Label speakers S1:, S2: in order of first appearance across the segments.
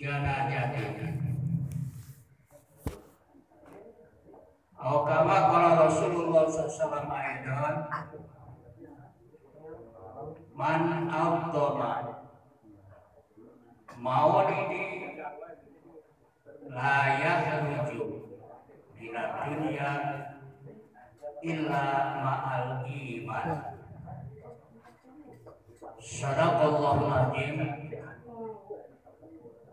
S1: jana jati Au kama qala Rasulullah sallallahu alaihi wasallam man awdama maulidi la yahruju ila dunya illa ma'al iman. Sadaqallahu azim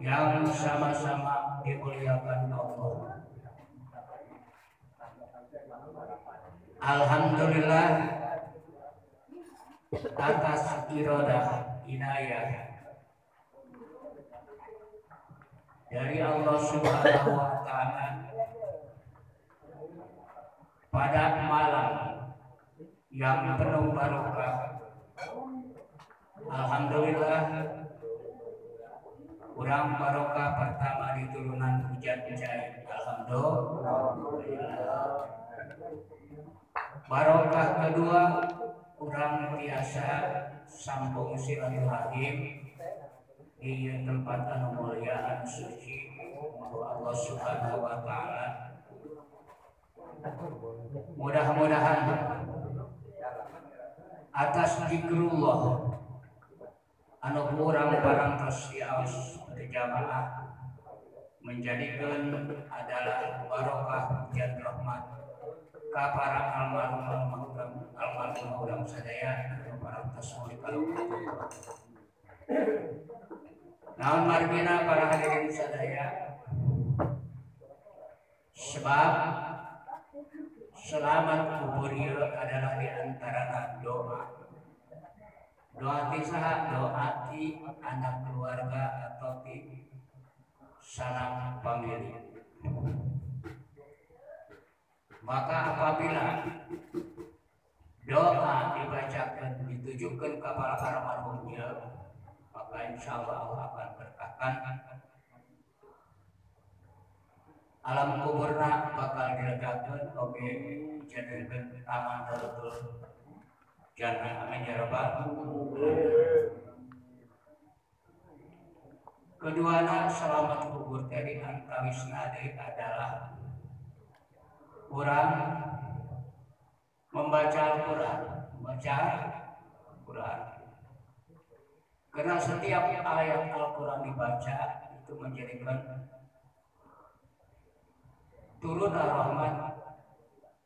S1: yang sama-sama dimuliakan Allah. Alhamdulillah atas irodah inayah dari Allah Subhanahu wa taala pada malam yang penuh barokah. Alhamdulillah kurang barokah pertama di turunan hujan hujan. Alhamdulillah. Barokah kedua kurang biasa sambung silaturahim di tempat anu mulia suci Allah Subhanahu wa taala mudah-mudahan atas zikrullah anu kurang barang tersiaus berjamaah. Menjadikan adalah barokah dan rahmat. Ka para almarhum almarhum almarhum urang sadaya para tasawuf kalau Naon margina para hadirin sadaya. Sebab selamat kubur ieu adalah di antara doa doa ti saha doa ti anak keluarga atau ti sanak famili maka apabila doa dibacakan ditujukan kepada almarhumnya maka insya Allah Allah akan berkahkan alam kuburna bakal dilegakan oke jadikan taman betul jangan amin ya selamat kubur dari antawisna adalah kurang membaca Al-Quran. Membaca Al-Quran. Karena setiap ayat Al-Quran dibaca itu menjadikan turun rahmat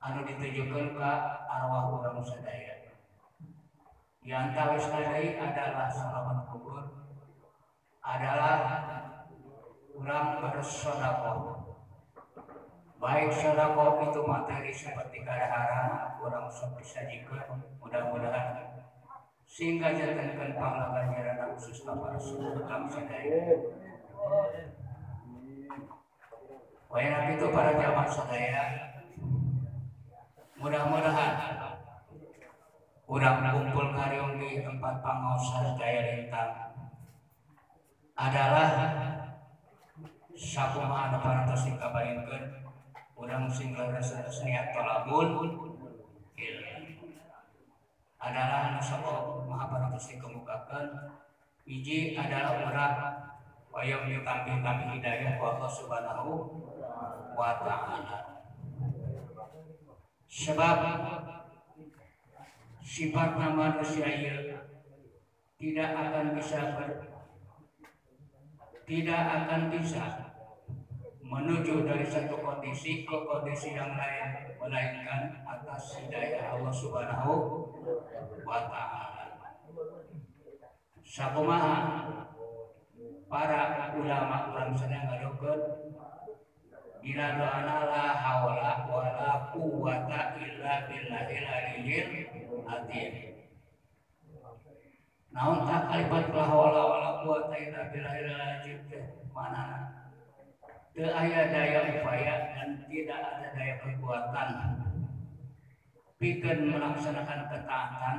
S1: anu ditujukan ke arwah orang sadaya yang tahu sadaya adalah selamat kubur adalah orang bersodakoh baik sedekah itu materi seperti kadahara kurang jika mudah-mudahan. Sehingga jadikan pahala ganjaran khusus kepada seluruh sadaya. Wayang itu para jamaah sadaya mudah-mudahan kurang kumpul karyong di tempat pangaosan daya lintang. Adalah sakumaha anu parantos dikabarinkeun urang sing niat tolabul adalah anu sapa maha parantos dikemukakeun. Hiji adalah urang wayang ditambih-tambih hidayah ku Allah Subhanahu wa taala. Sebab sifat manusia ieu tidak akan bisa ber, tidak akan bisa menuju dari satu kondisi ke kondisi yang lain melainkan atas hidayah Allah Subhanahu wa taala. Sakumaha para ulama orang sedang ngadokeun ila doana la haula wala quwata illa billahil aliyil azim. naon tak kalimat la haula wala quwata illa billah mana? Teu aya daya upaya dan tidak ada daya kekuatan pikeun melaksanakan ketaatan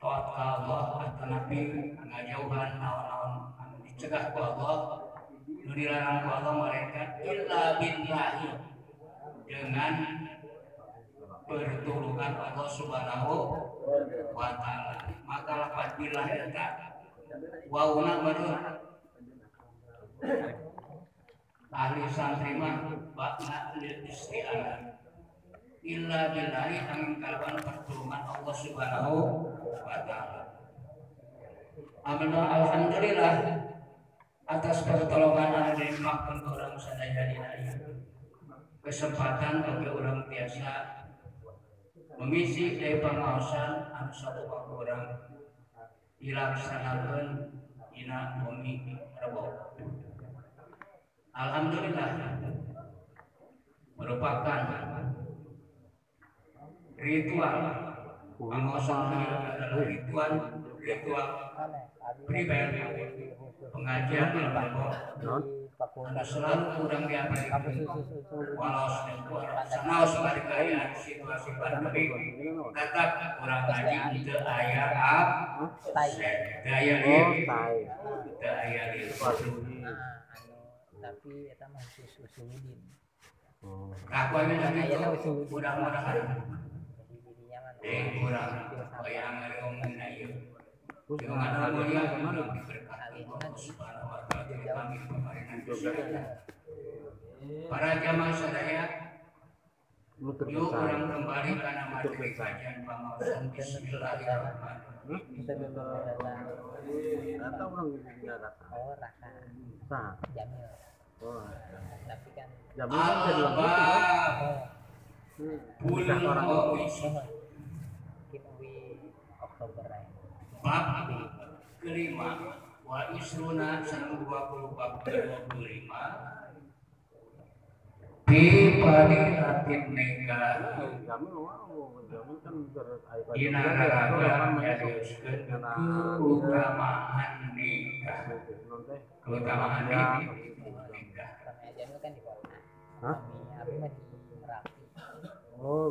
S1: taat ka Allah atau nabi ngajauhan naon-naon anu dicegah ku Allah dilarang ku Allah mereka illa billahi. Dengan pertolongan Allah Subhanahu wa taala. Maka lapat billah eta wauna baru ahli santri mah bakna lil isti'anah illa billahi angin kalawan pertolongan Allah Subhanahu wa taala. Amalna alhamdulillah atas pertolongan anu dimakan ke orang sadaya kesempatan bagi orang biasa mengisi dari pengawasan anu sabuka orang dilaksanakan ina bumi rebo. Alhamdulillah merupakan ritual pengawasan adalah ritual ritual pribadi pengajian anda selalu kurang diabaikan walau sanaos balik kaya situasi pandemi. Tetap kurang ngaji itu ayah ab daya lirik daya lirik
S2: tapi eta mah usuludin
S1: aku aja nanti mudah-mudahan
S2: jadi dirinya mah
S1: eh kurang. Kayak anggar ngomong na iyo yung ano mo yan ano diberkati ko subhanahu wa ta'ala kami pemarinan para jamaah sadaya yuk orang kembali karena materi kajian pengawasan Bismillahirrahmanirrahim.
S3: Rata orang rata.
S2: oh raka
S3: Nah,
S2: jamil.
S3: Oh,
S2: tapi kan
S3: kan jadi kan?
S2: Oh. Uwi Oktober ya
S1: Bab kelima Wa isruna sang 20 bab ke-25 Fi padilatin nikah
S3: Jamin wow, jamin ber- air pada
S1: Dina
S3: bulan ya, itu
S1: raga
S3: orang masuk.
S1: jadiuskeun
S3: Karena
S1: keutamaan nikah. Keutamaan nikah
S2: kan di
S3: Hah?
S2: di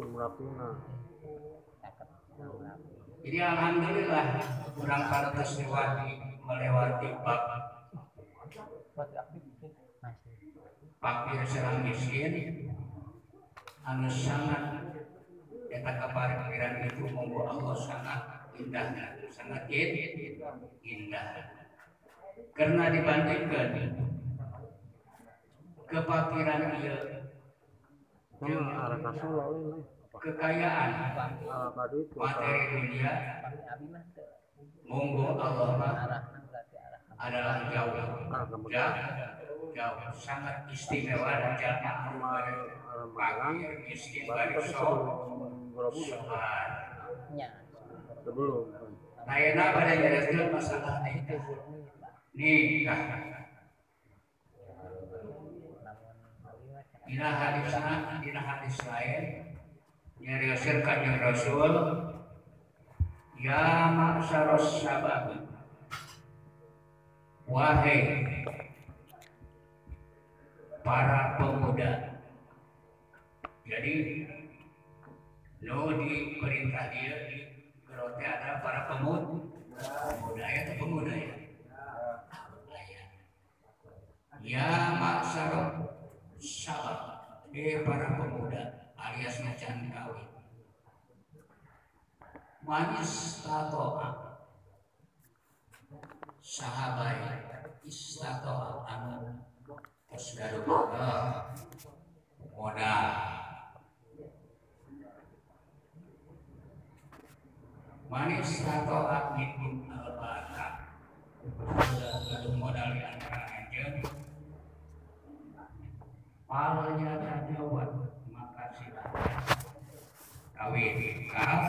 S2: merapi
S3: Oh,
S2: cakep. Nah merapi
S1: Jadi alhamdulillah kurang pantas lewati melewati bab fakir serang miskin. Anu sangat eta kapariran itu monggo Allah sangat indahnya sangat in- indah. Karena dibandingkan kepakiran ieu
S3: Sama arah.
S1: Kekayaan.
S3: Itu.
S1: materi dunia. Monggo Allah adalah jauh.
S3: Kamu.
S1: jauh. jauh. Sangat istimewa dan bari
S3: tapi
S1: sok
S3: sebelum.
S1: Ayeuna pada nyereskeun masalah nikah.
S2: belum pak.
S1: Nikah.
S2: cakep
S1: Dina hadisna, dina hadis lain nyarioskeun kanjeng Rasul Ya ma'syaros sabab. Wahai para pemuda. Jadi lo di perintah dia di Gerote ada para pemuda Pemuda ya atau pemuda ya? Ya ma'syaros sabab. Eh para pemuda alias ngacan kawin manis tatoa sahabat istatoa anu. Tos gaduh modal manis tatoa minum albata gaduh modal di palanya jawab maka silakan kawin kau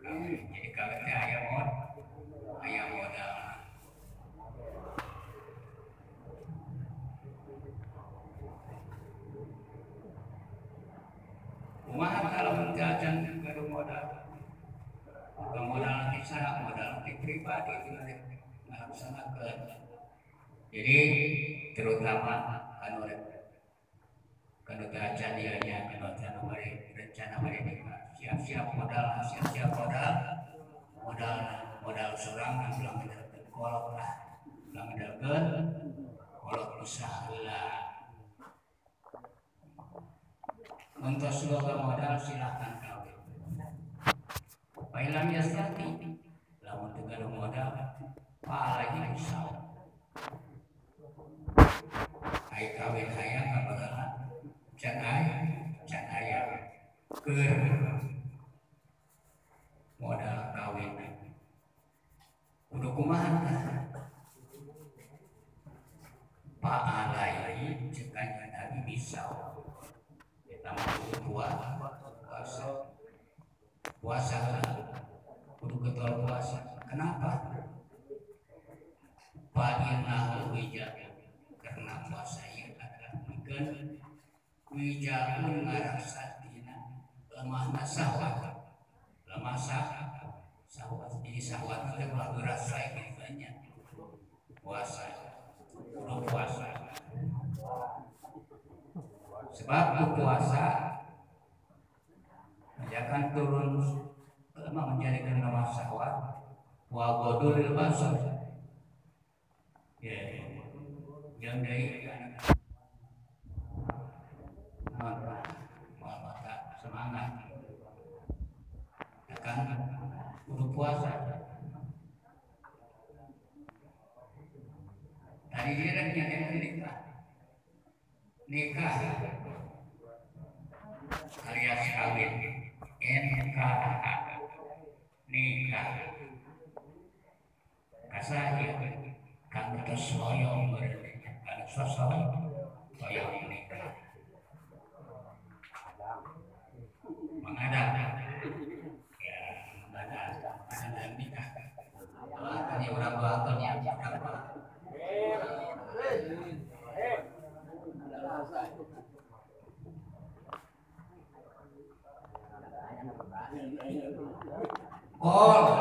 S1: kawin jadi kawin teh aya mod aya modal kumaha kalau menjajan gaduh modal. Bukan modal saya modal nanti pribadi pribadi itu melaksanakan jadi terutama anu kanu jadiannya kanu rencana bari rencana nikah siap-siap modal siap-siap modal. Modal modal seorang bilang bener kolok lah. Bilang bener kolok usaha. Lah untuk seluruh modal silahkan kawin. Pailam yastati lamun tegal modal pahalanya bisa Hai kawin hayang kabagalan can aya can aya keur modal kawin kudu kumaha? Tah paalai cekanya nabi bisa. Kita mau puasa puasa. Puasa. Kudu ketol puasa. Kenapa? Fa'innahu wijah karena puasa yang adalah bikin wijaun ngarasatina lemah nasawat lemah sah sahwat jadi sahwat itu melalui rasa yang banyak. Puasa. Kudu puasa. Sebab puasa akan turun lemah menjadikan nama sahwat. Wa goduril basar. Ya. Yang dari anak mata semangat akan kudu puasa tadi dia kan yang nikah. Nikah. Alias kawin. Nikah. Nikah. Kasahnya kan terus soyong kan sosok soyong nikah. Mengadap Oh.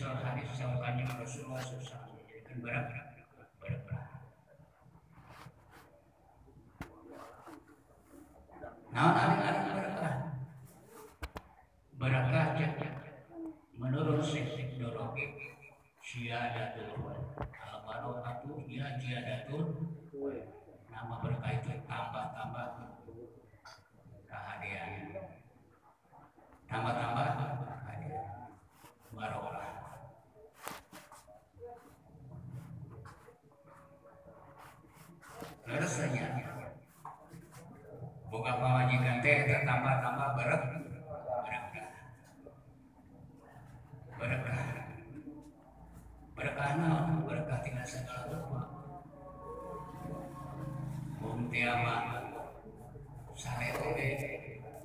S1: Ya salah hadis sama kanjeng Rasulullah SAW menjadikan barang berkah Nah, ada berkah berkah menurut Syekh Doroki syihadatul al barokatu ya jihadatul nama berkah itu tambah-tambah kehadiran tambah-tambah kehadiran barokah terus saja buka pamajikan teh tambah-tambah berat berkah berkah naon berkah tinggal segala rupa um tiama sare oge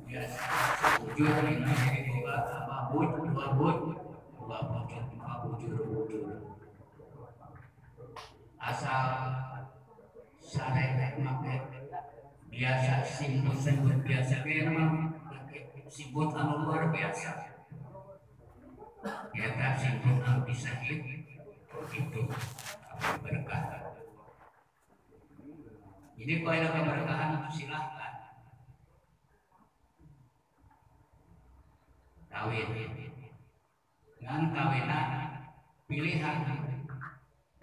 S1: biasa bujur ini jadi boga apa bud dua bud dua bujur dua bujur bujur asal sare make biasa simbut simbut biasa mah simbut anu luar biasa. Ya tak simpul anu bisa itu berkah. Jadi kalau ada keberkahan itu silahkan kawin. Dengan kawinan pilihan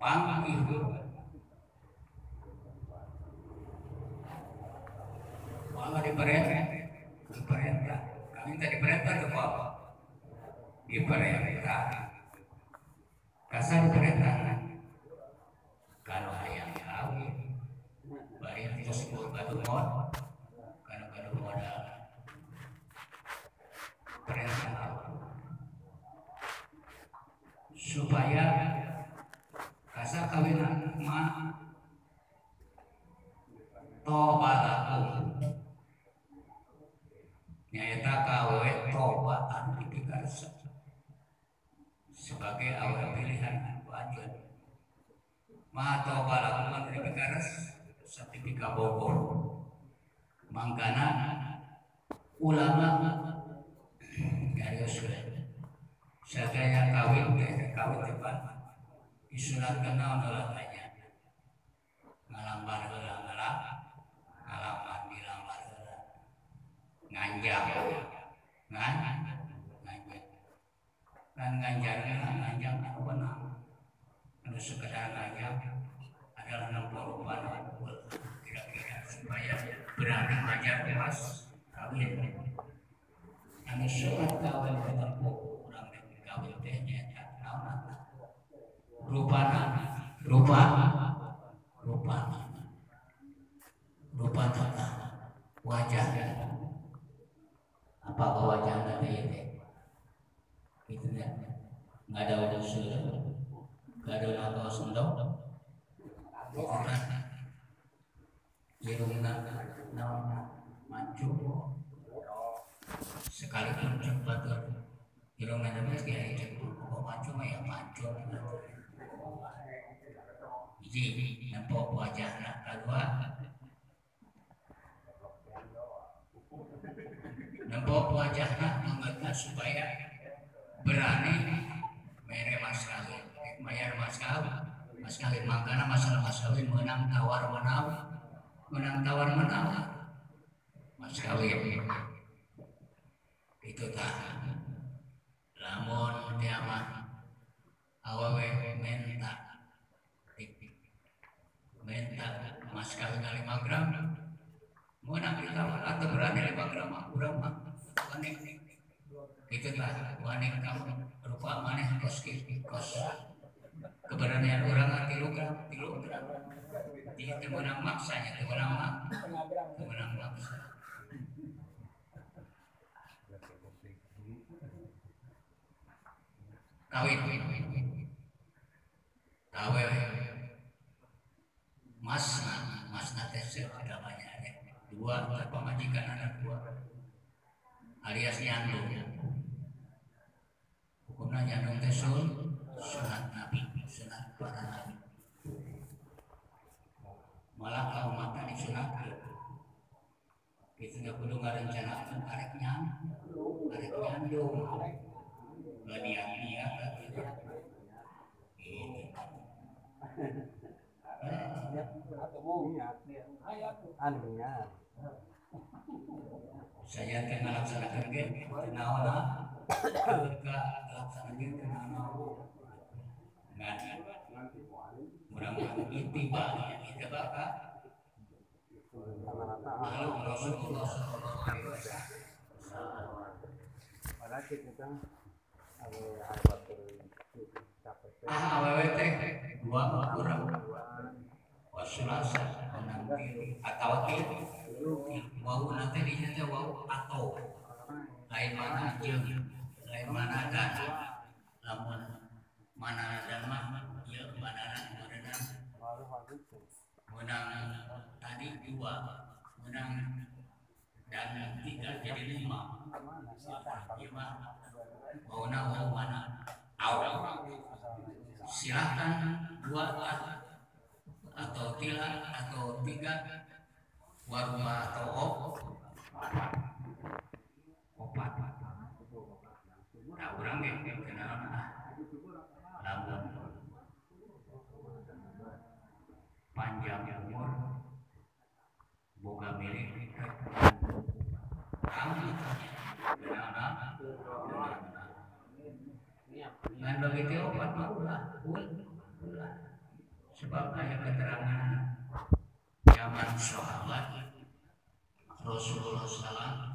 S1: Pangkihu Allah diperintah diperintah kami tadi diperintah ke apa diperintah kasar diperintah kalau ayam kawin bayar itu sebut batu mod kalau batu modal perintah supaya kasar kawinan ma. Tobalakum nyata kawe tobatan dipikarsa sebagai awal pilihan wajan ma tobalakum man dipikaras sertifika bogor. Mangkana ulama. Garius sadaya kawin teh kawin depan disunatkan naon tanya. Ngalamar heula ngalam ngalamar dilamar heula. Nganjang ngan nganjang kan nganjangnya nganjang anu benar. Anu sekedar nganjang adalah nempuh rupa kira-kira supaya berani ngajar bebas kawin. Anu surat kawin ditempuh rupana. Rupa. Rupa rupa tata. Wajah. Apa wajah tadi itu itu ya. Nggak ada wajah sudah nggak ada nato sendok. Orang? Irungna naon maju sekali pun batur irungna nama kayak itu maju ya maju Jadi, nampak wajah nak kedua. Nampak wajah nak mengerti supaya berani mere mas kawin bayar mas kawin mas masalah mas kawin menang tawar menawar menang tawar menawar mas kawin itu tak. Lamun tiamat awawe menta minta mas kawin lima gram. Mau nak ditawar atau berani lima gram kurang mah waning itu lah waning kamu. Rupa maneh kos kos. Keberanian orang tilu gram tilu gram dia temenang maksanya temenang mak temenang maksa kawin. Kawin mas mas nate sudah banyak ya. dua pemajikan anak dua? Alias nyandung. Hukumnya nyandung teh sun sunat nabi sunat para nabi. Malah kaum mata disunat itu nggak perlu nggak rencana arek nyam arek nyandung. Nggak dia dia gitu saya akan melaksanakan ke kenaona ketika laksanakan ke kenaona mudah-mudahan itibanya kita bakal malu Rasulullah Sallallahu Alaihi Wasallam
S3: Padahal kita kan
S1: ah awewe teh dua kurang wasulasa atau kiri wau nanti di teh wau atau. Lain mana jeung lain mana dan lamun mana dan mah ya mana
S3: itu.
S1: menang tadi dua menang dan tiga jadi lima. Lima mau mau mana? Awal silahkan dua atau tila atau tiga warma atau op. Opat. Nah urang ge kenal ah lamun panjang umur boga milik kami. Kenal nah dengan begitu opat mah ulah ulah ulah sebab ayat keterangan zaman sahabat Rasulullah SAW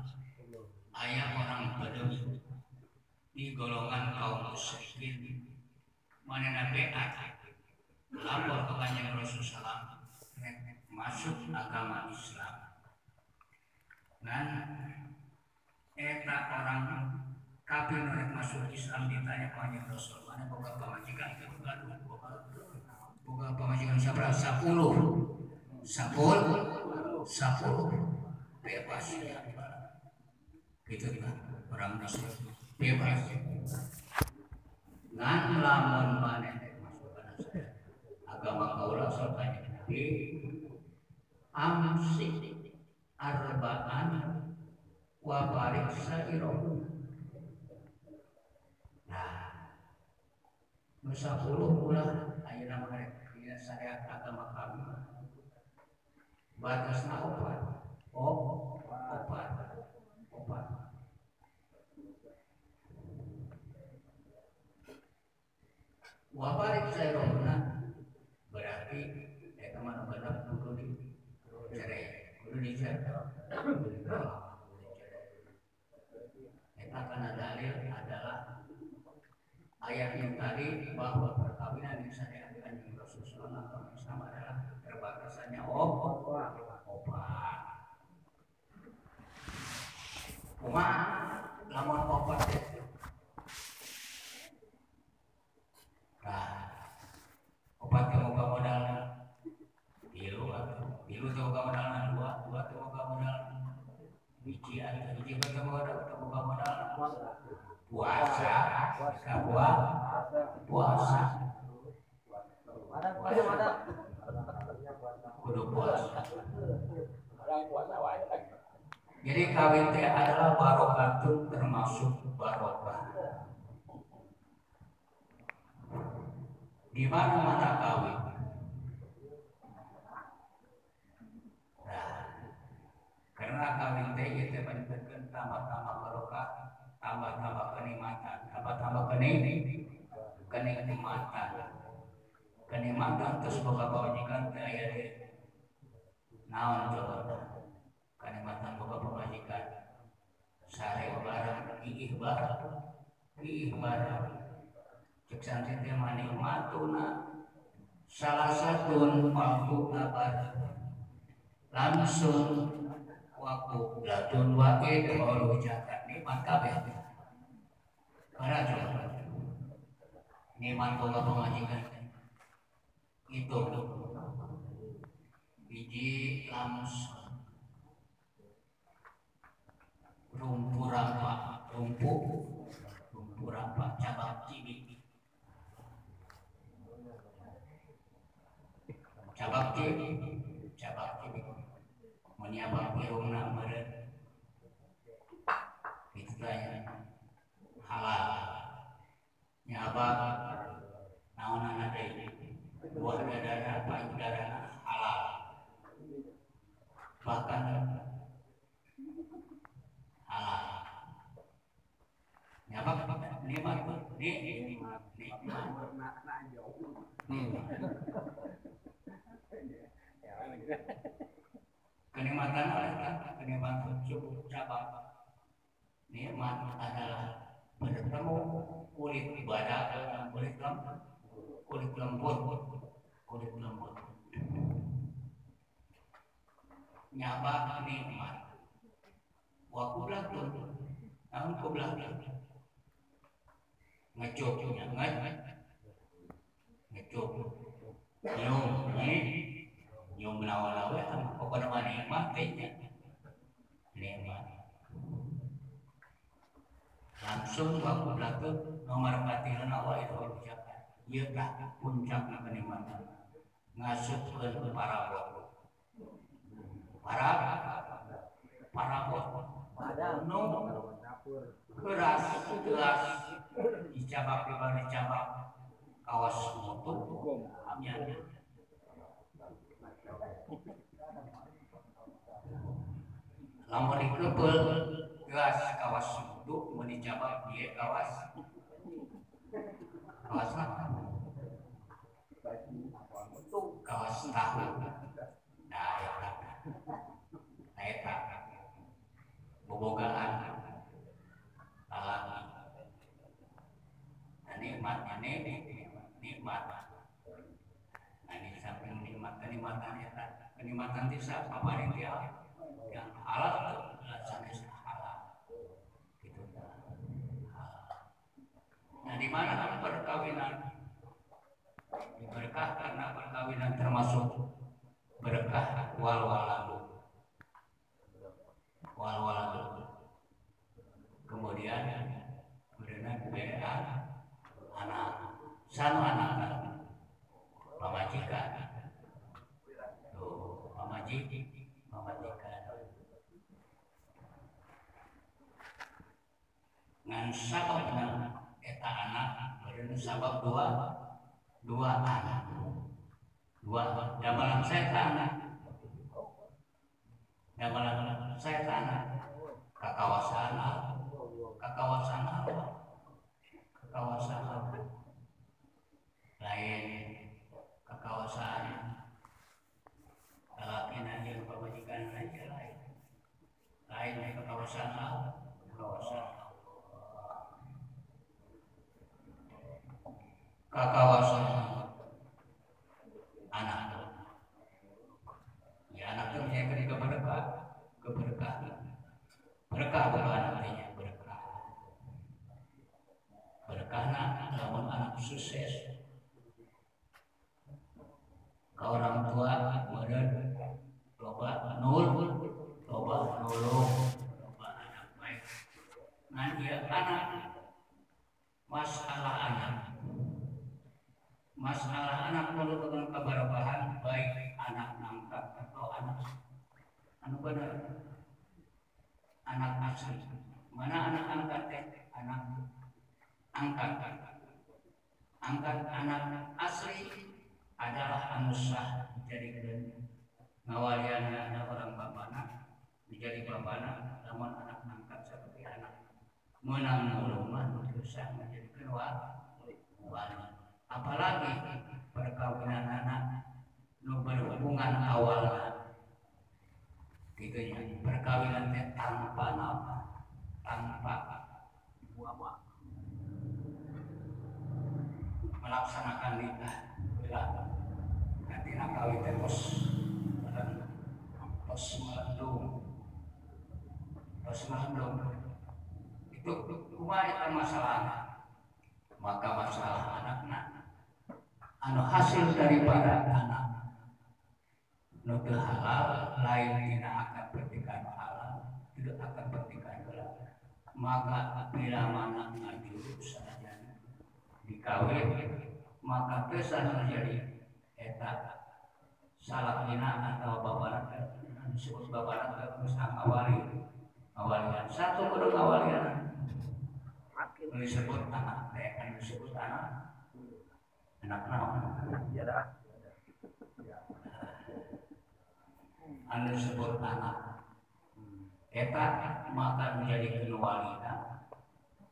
S1: ayah orang Badawi di golongan kaum musyrikin. Mana beat lapor ke kanjeng Rasulullah SAW masuk agama Islam. Dan eta orang kafir masuk Islam ditanya ke kanjeng Rasul mana boga pamajikan itu boga pamajikan siapa sepuluh. Sepuluh sepuluh. Bebas. Gitu kan orang Islam bebas. Ngan lamun mana agama kaulah soalnya di amsik arbaan wa barik sairoh. Nah Nusa puluh ayo nama mereka syariat agama kami batasnya opat oh opat opat wabarik saya rohna berarti eh ke mana benar kudu di cerai kudu di cerai Eta karena dalil adalah ayat yang tadi bahwa perkawinan yang syariatkan di Rasulullah SAW Islam adalah terbatasannya obat obat Cuma lamun obat itu Nah, obat yang moga modal biru atau biru teu moga modal dua, dua teu moga modal biji atau biji teu moga modal teu moga modal puasa, puasa, puasa, kudu puasa. Jadi kawin teh adalah barokatun termasuk barokah. Di mana mana kawin? Nah, karena kawin teh itu tambah-tambah barokah, tambah-tambah kenikmatan, tambah-tambah kenik, kenikmatan, kenikmatan terus boga pamajikan teh aya di naon coba? Kenikmatan boga pamajikan sare barang iih barang. Iih barang. Cek santri teh manikmatuna. Salah satu waktu kabar langsung waktu. Latun wakil kalau jagat nikmat kabeh para coba nikmat boga pemajikan itu langsung rumpu rumpu rumpu cabang cabang cabang itu tanya halal nyabang naonan ada buah dadana paling dadana halal bahkan halal nyabang nikmat nikmat nikmat kenikmatan adalah kenikmatan cukup cabang nikmat adalah bertemu kulit ibadah dengan kulit lembut kulit lembut kulit lembut nyabak nikmat wa kublatun namun kublatun ngecup nget ngecup nyi nyium lawa-lawa pokoknya mah nikmat tehnya nikmat langsung waktu belakang nomor batilan awal itu ucapan iya tak puncak kenikmatan ngasup ke para bot para? Nu
S3: kalau dapur
S1: keras gelas dicabak dibal dicabak. Kawas mutu nya lamun dikebel gelas kawas mutu mun dicabak dia kawas. Kawas apa? Kawas tahu. Nah eta nah eta bobogaan. Alami nah nikmatnya ini nikmat. Nah ini samping nikmat? Kenikmatan eta kenikmatan tisa paparing dia yang halal sanes halal gitu nah di mana perkawinan? Berkah karena perkawinan termasuk berkah wal waladu wal waladu kemudian berenang beda anak sama anak. Pamajikan tuh pamajik pamajikan ngan sababna anak berenang sabab dua dua anak. Dua damalan saya anak. Damalan saya anak. Kekawasan kekawasan apa? Kekawasan apa? Lain. Kekawasan lelaki aja pemajikan aja lain. Lain kekawasan apa? Kekawasan kekawasan anak ya anak itu ketika berkah keberkahan. Berkah bukan artinya berkah. Berkah namun anak sukses. Ke orang tua kemudian loba nul. Loba nulung loba anak baik. Dia anak masalah anak masalah anak merupakan keberkahan baik anak nangka atau anak anu benar. Anak asli. Mana anak angkat teh anak angkat. Angkat anak asli adalah anu sah dijadikan ngawalian anak orang bapana menjadi bapana namun anak angkat seperti anak. Menang mulungan sah menjadikan wali apalagi perkawinan anak nu berhubungan awalnya gitu ya perkawinan tanpa nama tanpa wabah melaksanakan nikah bila nanti nakawi pos pos melendung. Pos melendung. Itu eta masalah maka masalah anaknya anu hasil daripada anak nu halal lain akan pertikaian halal tidak akan pertikaian halal. Maka bila mana ngaju saja dikawin maka kesan terjadi eta salah hina atau babaran. Disebut babaran terus awali. Awalian satu kudu awalian. Disebut anak anu disebut anak anak naon
S3: ya dah.
S1: Anu disebut anak eta maka menjadi kudu walina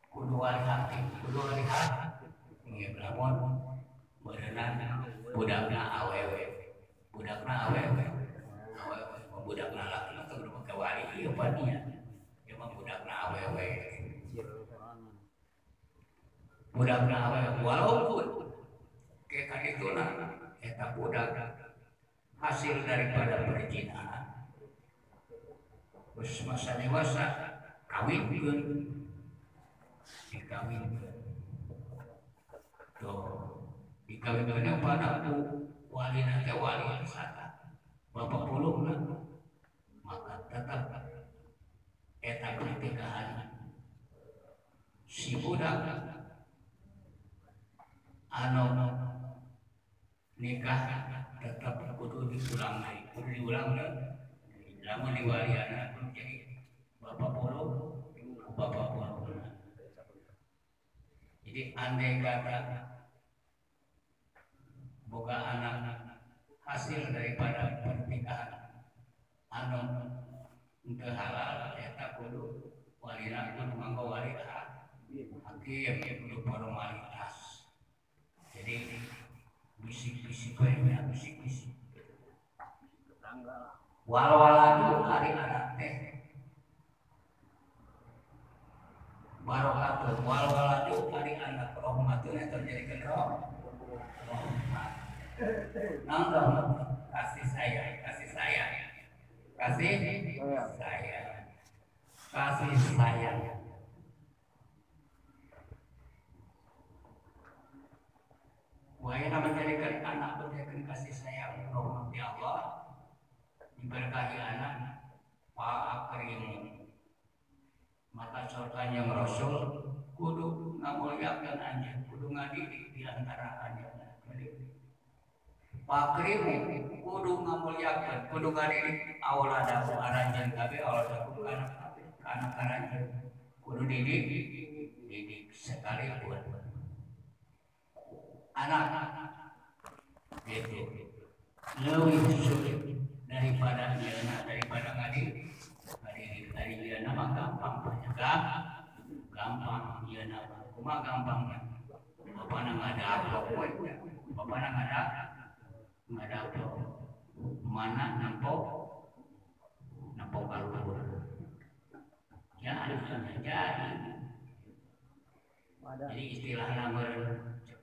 S1: kudu wali hati kudu wali hati. Nggih lamun berenang budakna awewe budakna awewe awewe budakna laki itu kudu pakai wali. Ieu panian ieu mah budakna awewe
S3: sorangan
S1: budakna awewe walaupun ke kadituna eta budak hasil daripada perjinahan terus masa dewasa kawinkeun. Dikawinkeun. Tuh dikawinkeun pada ku wali nanti wali wisata bapak pulungna maka tetap eta pernikahan si budak. Anu nikah tetap kudu diulang lagi kudu diulang lagi lamun diwaliana kudu jadi bapak puluh bapak puluh jadi andai kata boga anak hasil daripada pernikahan anu untuk halal eta kudu walina kudu mangga wali hakim kudu formalitas jadi bisik-bisik ya bisik-bisik
S3: tetangga
S1: wal-waladu ari anak teh. Barokatun wal-waladu ari anak rahmatun eta jadikeun roh rahmat naon rahmat kasih sayang kasih sayang. Kasih sayang. Kasih sayang Wahai menjadikan anak menjadikan kasih sayang rahmat ya Allah. Diberkahi anak Pak Akrimu maka surganya Rasul kudu ngamuliakan anjing kudu ngadidik di antara anjing Pak Akrimu kudu ngamuliakan kudu ngadidik awaladaku aranjan kabe awaladaku anak anak aranjan kudu didik didik sekalipun anak gitu. Lebih sulit daripada dia daripada ngadi. Ngadi dari dia nama gampang banyak gampang dia nama cuma gampang apa nama ada apa apa nama ada ada apa. Mana nampo nampo kalur ya harusnya jadi. Jadi istilah nama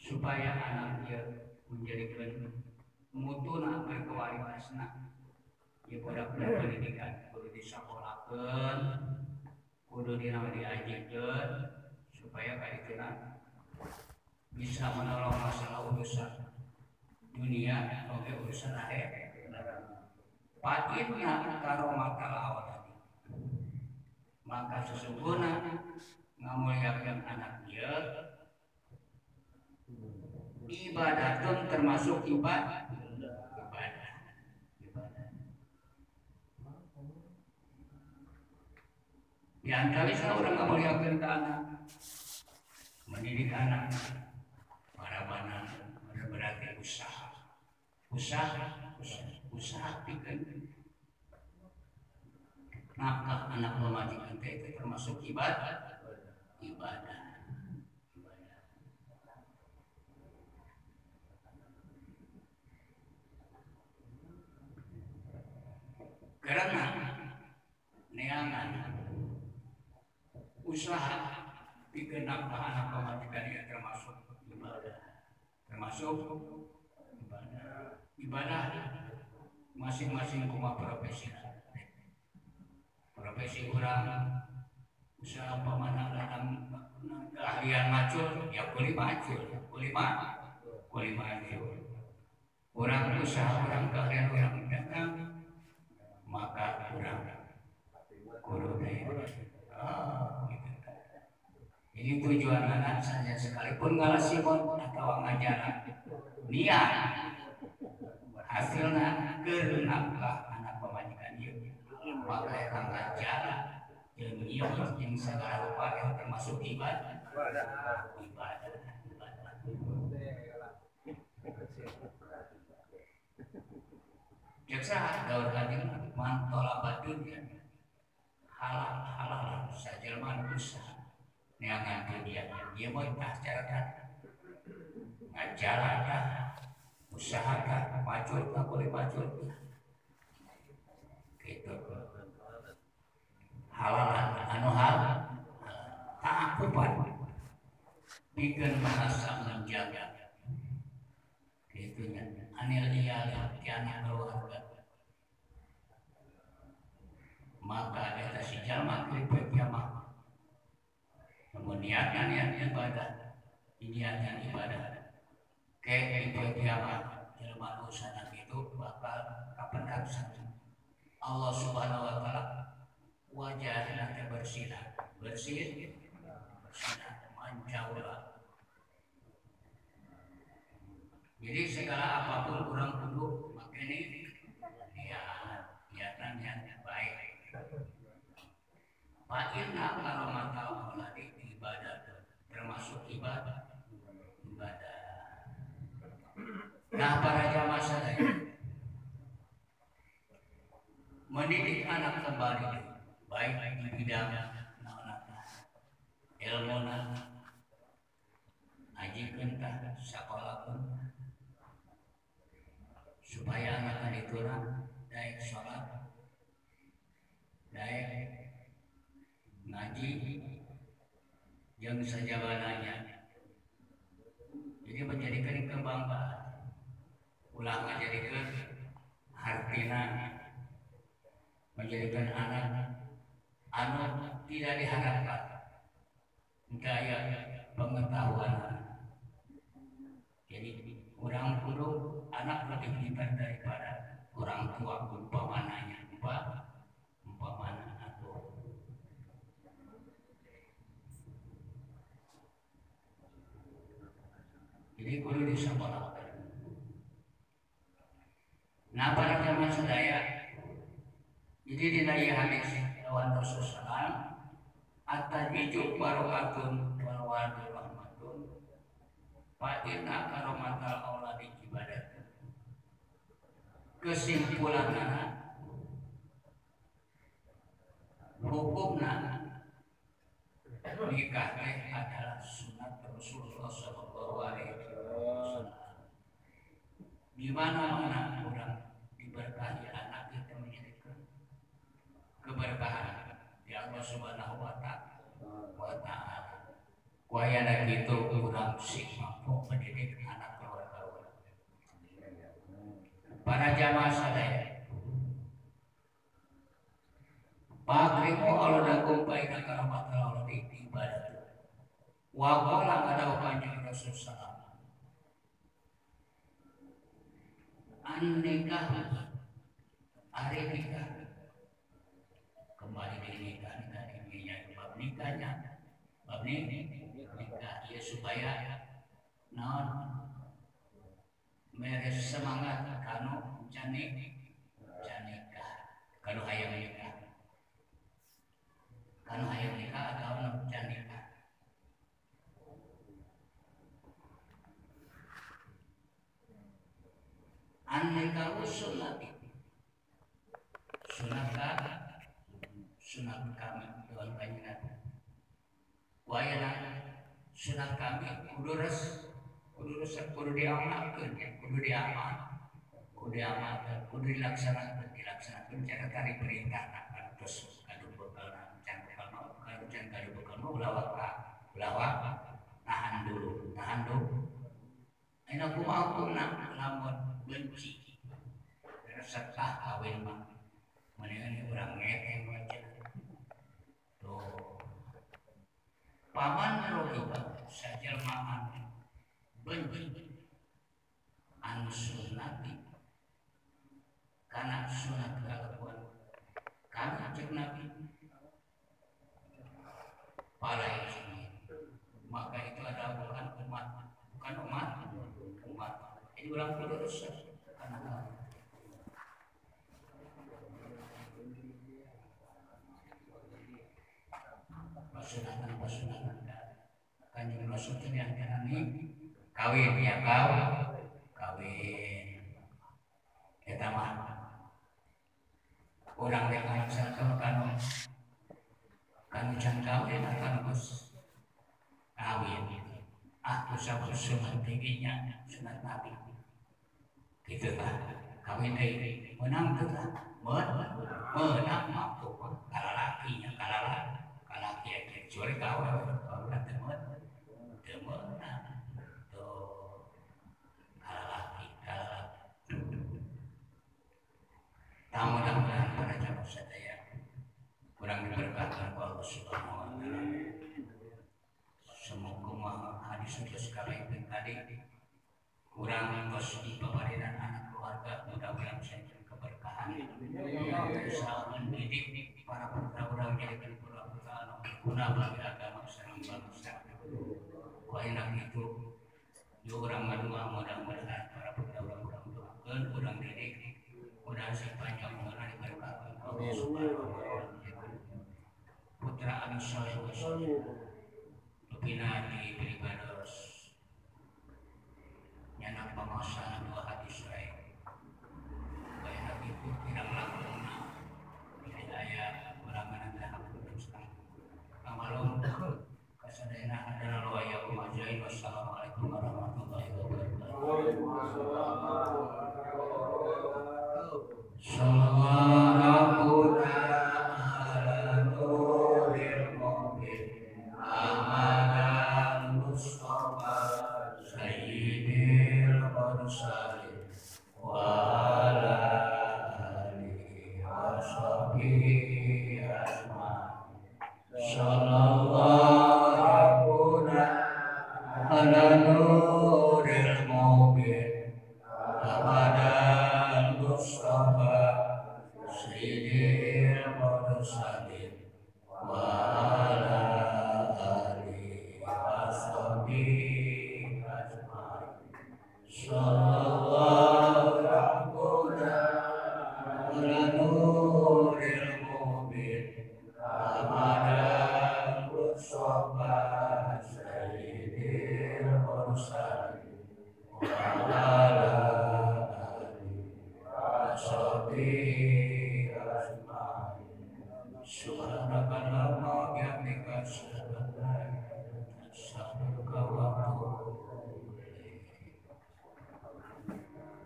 S1: supaya anak dia menjadikan mutuna berkewalitasna ya pada pendidikan kudu disakolahkan kudu dinama diajikan supaya itu bisa menolong masalah urusan dunia oke urusan akhir patinna karomata lawan maka sesungguhnya ngamuliakan anak dia ibadatun termasuk ibadah. Ibadah ibadah di antara orang ngamuliakan ke anak mendidik anak para mana berarti usaha. Usaha usaha usaha bikin nafkah anak memajikan itu termasuk ibadah. Ibadah karena neangan usaha bikin nafkah anak memajikan itu termasuk ibadah. Termasuk ibadah ibadah masing-masing kuma profesi. Profesi orang usaha pemanah dalam keahlian macul ya boleh macul boleh mah boleh macul. Orang usaha orang keahlian orang dagang maka orang kudu oh, gitu. Jadi tujuan anak saja sekalipun ngalah simon atau ngajaran niat. Hasilnya kenapa anak pemajikan ieu maka eta ngajaran jeung ieu jeung segala rupa yang termasuk ibadah. Ibadah ibadah jaksa gaul hadir mantola dunia. Halal halal saja manusia neangan dunia dia. Mau cara ngajaran usahakan maju tak boleh maju gitu. Halalan anu hal? Tak akupan bikin merasa menjaga. Gitu. Nya anil iya tiana keluarga maka eta si jalma kelipet kiamat meniatkan niat ibadah. Niatkan ibadah. Ke itu kiamat jelma usana itu bakal kapan kaksan Allah subhanahu wa ta'ala wajah nanti bersinar. Bersih bersinar. Manjaulah jadi segala apa pun kurang kudu makanya ya niatan yang baik Pak Inna kalau mata Allah di ibadah. Termasuk ibadah. Ibadah. Nah para jamaah saya mendidik anak kembali. Baik di bidang ilmu aji kentah sekolah pun supaya anak itu daik sholat daik ngaji yang sejalanannya jadi menjadikan kebanggaan ulang menjadikan hartina. Menjadikan anak. Anak tidak diharapkan. Daya pengetahuan. Jadi orang kudu anak lebih pintar daripada orang tua umpamananya upah umpamana atau jadi kudu disampaikan nah pada zaman sedaya jadi di daya hadis lawan Rasulullah at-tajijuk barokatun wal wadu rahmatun fa inna karomatal auladi ibadah kesimpulan hukumna nikah teh adalah sunat Rasulullah Shallallahu Alaihi Wasallam. Di mana orang diberkahi anak kita menjadikan keberkahan di Allah Subhanahu Wa Taala. Wa Taala. Kuayana gitu kurang sih mampu mendidik anak keluarga orang. Para jamaah sadaya. Pakrimu Allah dakum baina karamat Allah di ibadah. Wa qala ada kanjeng Rasul sallallahu An nikah hari nikah kembali di nikah nikah ini bab nikahnya. Bab nikah ya supaya non meres semangat. Kanu janik janikah kanu hayang nikah. Kanu hayang nikah atau non janikah an nikah sunat. Kami Tuhan panjenengan wayana sunat kami kudu res kudu res kudu diamalkeun kudu diamal. Kudu diamalkeun kudu dilaksanakeun dilaksanakeun cara tari perintah terus kadu bekal can bekal mau kadu can kadu bekal mau lawak ka lawak tahan dulu tahan dulu. Aina kumaha kumna lamun benci. Serta kawin mendingan urang ngekeng wae tuh. Paman rohiba sajelmaan benci. Anu sunnati karena sunat kalakuan karena cek nabi. Para maka itu adalah bukan umat. Bukan umat umat ini ulang kudu rusak karena pasunatan pasunatan kanjeng rasul itu yang ini kawin. Ya kau. Kawin. Kita mah orang yang lain sana kan kanu can kawin akan bos kawin. Aku sama sunat tingginya sunat nabi gitu lah kawin deh menang tuh lah menang mampu kalau lakinya kalau laki kalau laki kecuali kawin kalau kan temen temen tuh kalau laki kalau laki tak mudah-mudahan pada jamaah sadaya kurang diberkati Allah Subhanahu wa taala sukses kami tadi kurang tos peparinan anak keluarga mudah-mudahan bisa jadi bisa mendidik para putra-putra anu berguna bagi agama bangsa itu juga orang ngadua mudah-mudahan para putra-putra orang urang didik mudah sepanjang ta'ala putra anu saleh di Brigados Nyanak pemasa dua hadis lain Banyak itu tidak melakukan Hidayah Berangan anda Alhamdulillah Kamalum Kasadena adalah loya kumajain Wassalamualaikum warahmatullahi wabarakatuh Sallallahu